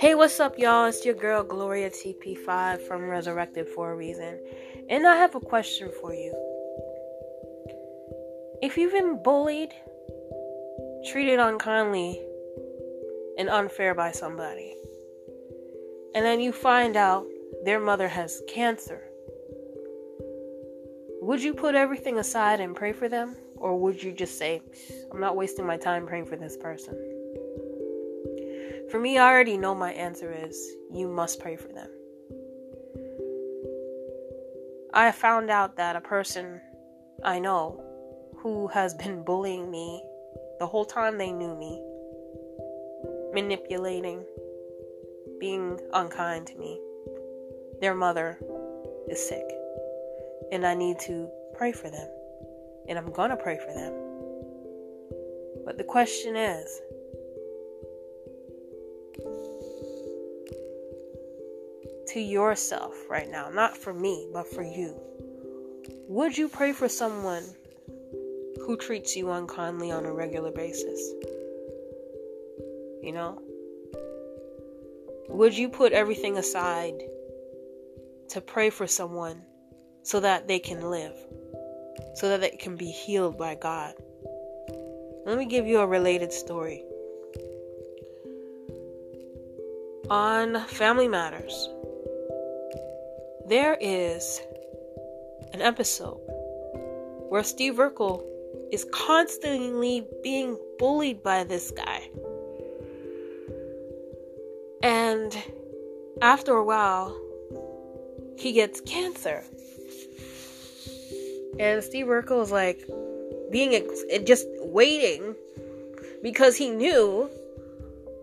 Hey, what's up, y'all? It's your girl Gloria TP5 from Resurrected for a Reason. And I have a question for you. If you've been bullied, treated unkindly, and unfair by somebody, and then you find out their mother has cancer, would you put everything aside and pray for them? Or would you just say, I'm not wasting my time praying for this person? For me, I already know my answer is you must pray for them. I found out that a person I know who has been bullying me the whole time they knew me, manipulating, being unkind to me, their mother is sick. And I need to pray for them. And I'm going to pray for them. But the question is, to yourself right now, not for me, but for you. Would you pray for someone who treats you unkindly on a regular basis? You know? Would you put everything aside to pray for someone so that they can live, so that it can be healed by God? Let me give you a related story. On Family Matters, there is an episode where Steve Urkel is constantly being bullied by this guy. And after a while, he gets cancer. And Steve Urkel is like being ex- just waiting because he knew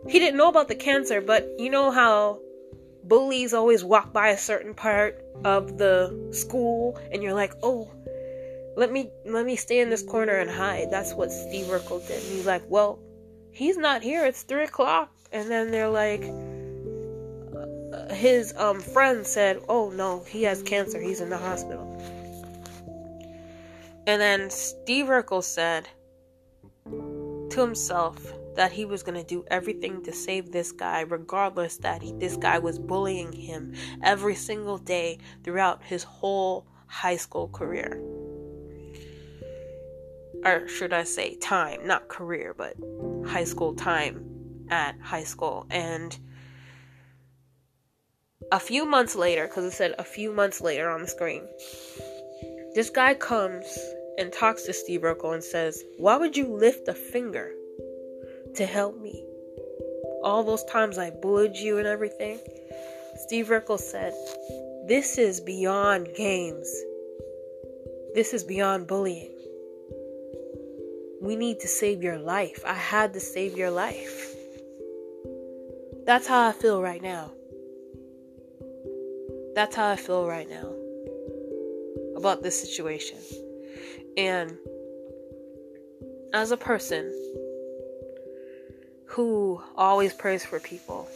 he didn't know about the cancer, but you know how bullies always walk by a certain part of the school and you're like, oh, let me let me stay in this corner and hide. That's what Steve Urkel did. And he's like, well, he's not here. It's three o'clock. And then they're like, uh, his um friend said, oh no, he has cancer. He's in the hospital. And then Steve Urkel said to himself, that he was going to do everything to save this guy, regardless that he, this guy was bullying him every single day throughout his whole high school career. Or should I say, time, not career, but high school time at high school. And a few months later, because it said a few months later on the screen, this guy comes and talks to Steve Urkel and says, Why would you lift a finger? to help me. All those times I bullied you and everything. Steve Urkel said, This is beyond games. This is beyond bullying. We need to save your life. I had to save your life. That's how I feel right now. That's how I feel right now about this situation. And as a person, who always prays for people.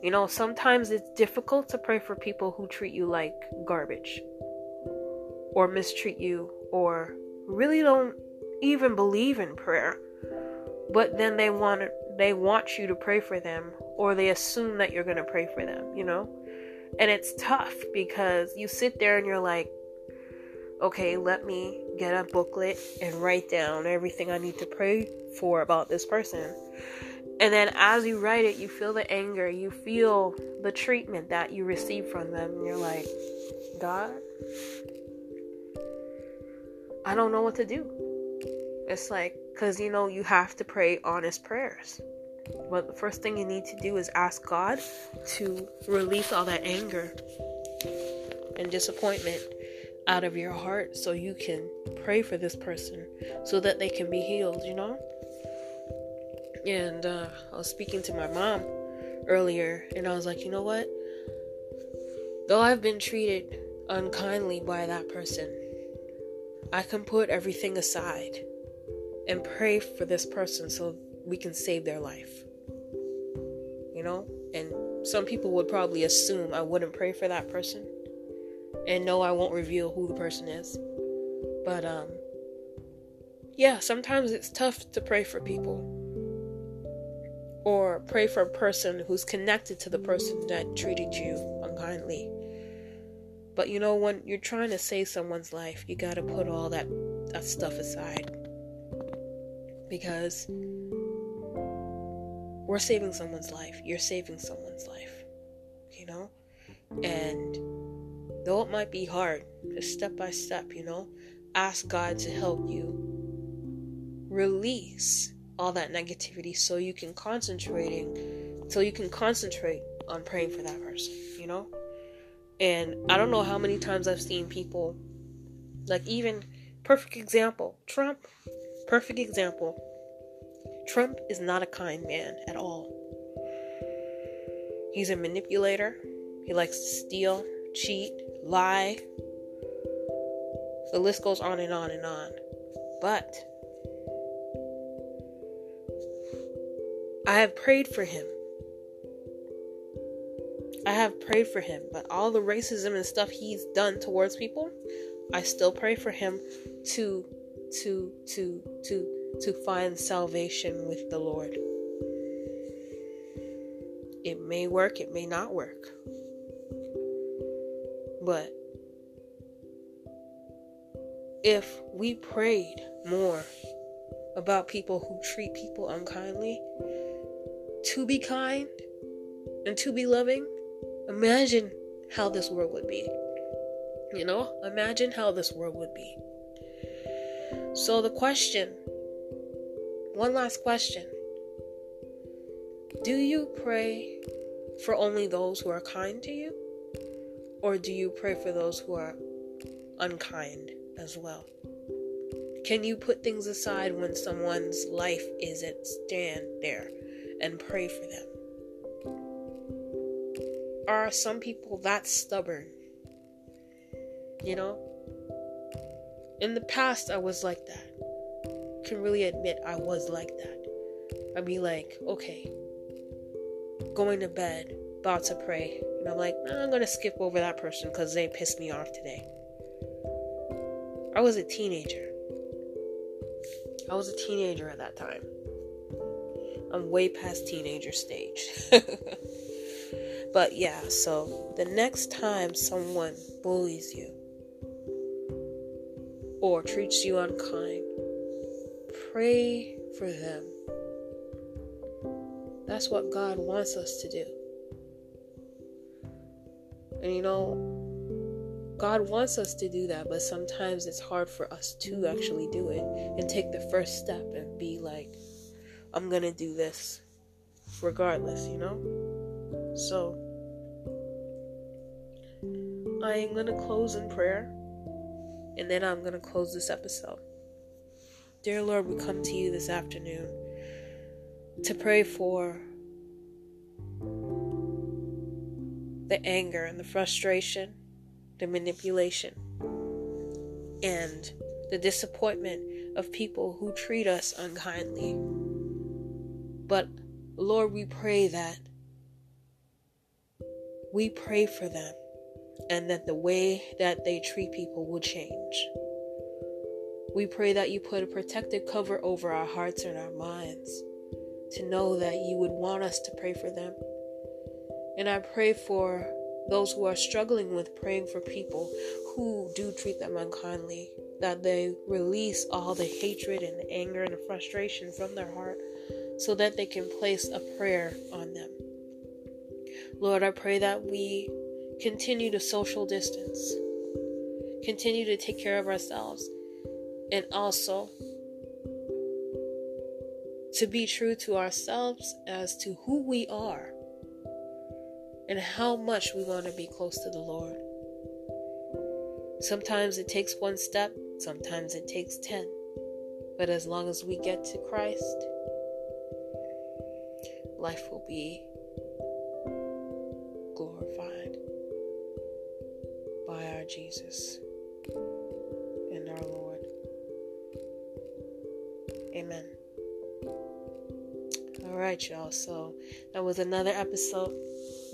You know, sometimes it's difficult to pray for people who treat you like garbage or mistreat you or really don't even believe in prayer. But then they want they want you to pray for them or they assume that you're going to pray for them, you know? And it's tough because you sit there and you're like, okay, let me get a booklet and write down everything I need to pray for about this person. And then as you write it, you feel the anger, you feel the treatment that you receive from them. And you're like, God, I don't know what to do. It's like, because you know, you have to pray honest prayers. But the first thing you need to do is ask God to release all that anger and disappointment out of your heart so you can pray for this person so that they can be healed, you know? And uh, I was speaking to my mom earlier, and I was like, you know what? Though I've been treated unkindly by that person, I can put everything aside and pray for this person so we can save their life. You know? And some people would probably assume I wouldn't pray for that person. And no, I won't reveal who the person is. But um yeah, sometimes it's tough to pray for people or pray for a person who's connected to the person that treated you unkindly. But you know, when you're trying to save someone's life, you gotta put all that, that stuff aside. Because we're saving someone's life. You're saving someone's life. You know? And though it might be hard, just step by step, you know, ask God to help you release all that negativity so you can concentrating so you can concentrate on praying for that person, you know? And I don't know how many times I've seen people like even perfect example, Trump, perfect example. Trump is not a kind man at all. He's a manipulator. He likes to steal, cheat, lie. The list goes on and on and on. But I have prayed for him. I have prayed for him, but all the racism and stuff he's done towards people, I still pray for him to to to to to find salvation with the Lord. It may work, it may not work. But if we prayed more about people who treat people unkindly, to be kind and to be loving, imagine how this world would be. You know, imagine how this world would be. So, the question one last question Do you pray for only those who are kind to you? Or do you pray for those who are unkind as well? Can you put things aside when someone's life is at stand there and pray for them? Are some people that stubborn? You know? In the past, I was like that. can really admit I was like that. I'd be like, okay, going to bed, about to pray, I'm like, nah, I'm gonna skip over that person because they pissed me off today. I was a teenager. I was a teenager at that time. I'm way past teenager stage. but yeah, so the next time someone bullies you or treats you unkind, pray for them. That's what God wants us to do. And you know, God wants us to do that, but sometimes it's hard for us to actually do it and take the first step and be like, I'm gonna do this regardless, you know? So, I am gonna close in prayer and then I'm gonna close this episode. Dear Lord, we come to you this afternoon to pray for the anger and the frustration, the manipulation, and the disappointment of people who treat us unkindly. But Lord, we pray that we pray for them and that the way that they treat people will change. We pray that you put a protective cover over our hearts and our minds to know that you would want us to pray for them and I pray for those who are struggling with praying for people who do treat them unkindly, that they release all the hatred and the anger and the frustration from their heart so that they can place a prayer on them. Lord, I pray that we continue to social distance, continue to take care of ourselves, and also to be true to ourselves as to who we are and how much we want to be close to the Lord. Sometimes it takes one step, sometimes it takes 10. But as long as we get to Christ, life will be glorified by our Jesus and our Lord. Right, y'all. So that was another episode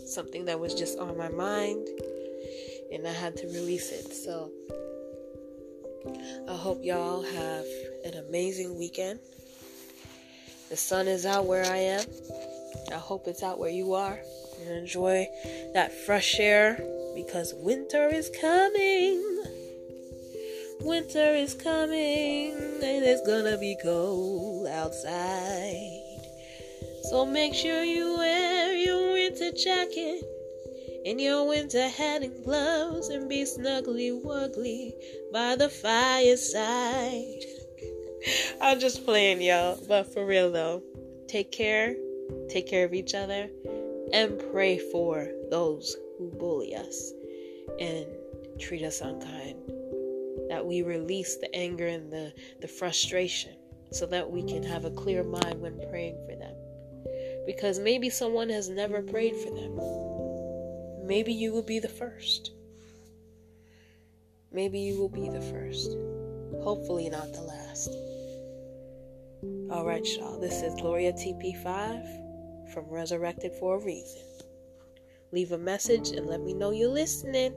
something that was just on my mind and I had to release it. So I hope y'all have an amazing weekend. The sun is out where I am. I hope it's out where you are. And enjoy that fresh air because winter is coming. Winter is coming and it's gonna be cold outside. So make sure you wear your winter jacket and your winter hat and gloves and be snuggly wuggly by the fireside. I'm just playing, y'all, but for real though, take care, take care of each other, and pray for those who bully us and treat us unkind. That we release the anger and the, the frustration so that we can have a clear mind when praying for them. Because maybe someone has never prayed for them. Maybe you will be the first. Maybe you will be the first. Hopefully, not the last. All right, y'all. This is Gloria TP5 from Resurrected for a Reason. Leave a message and let me know you're listening.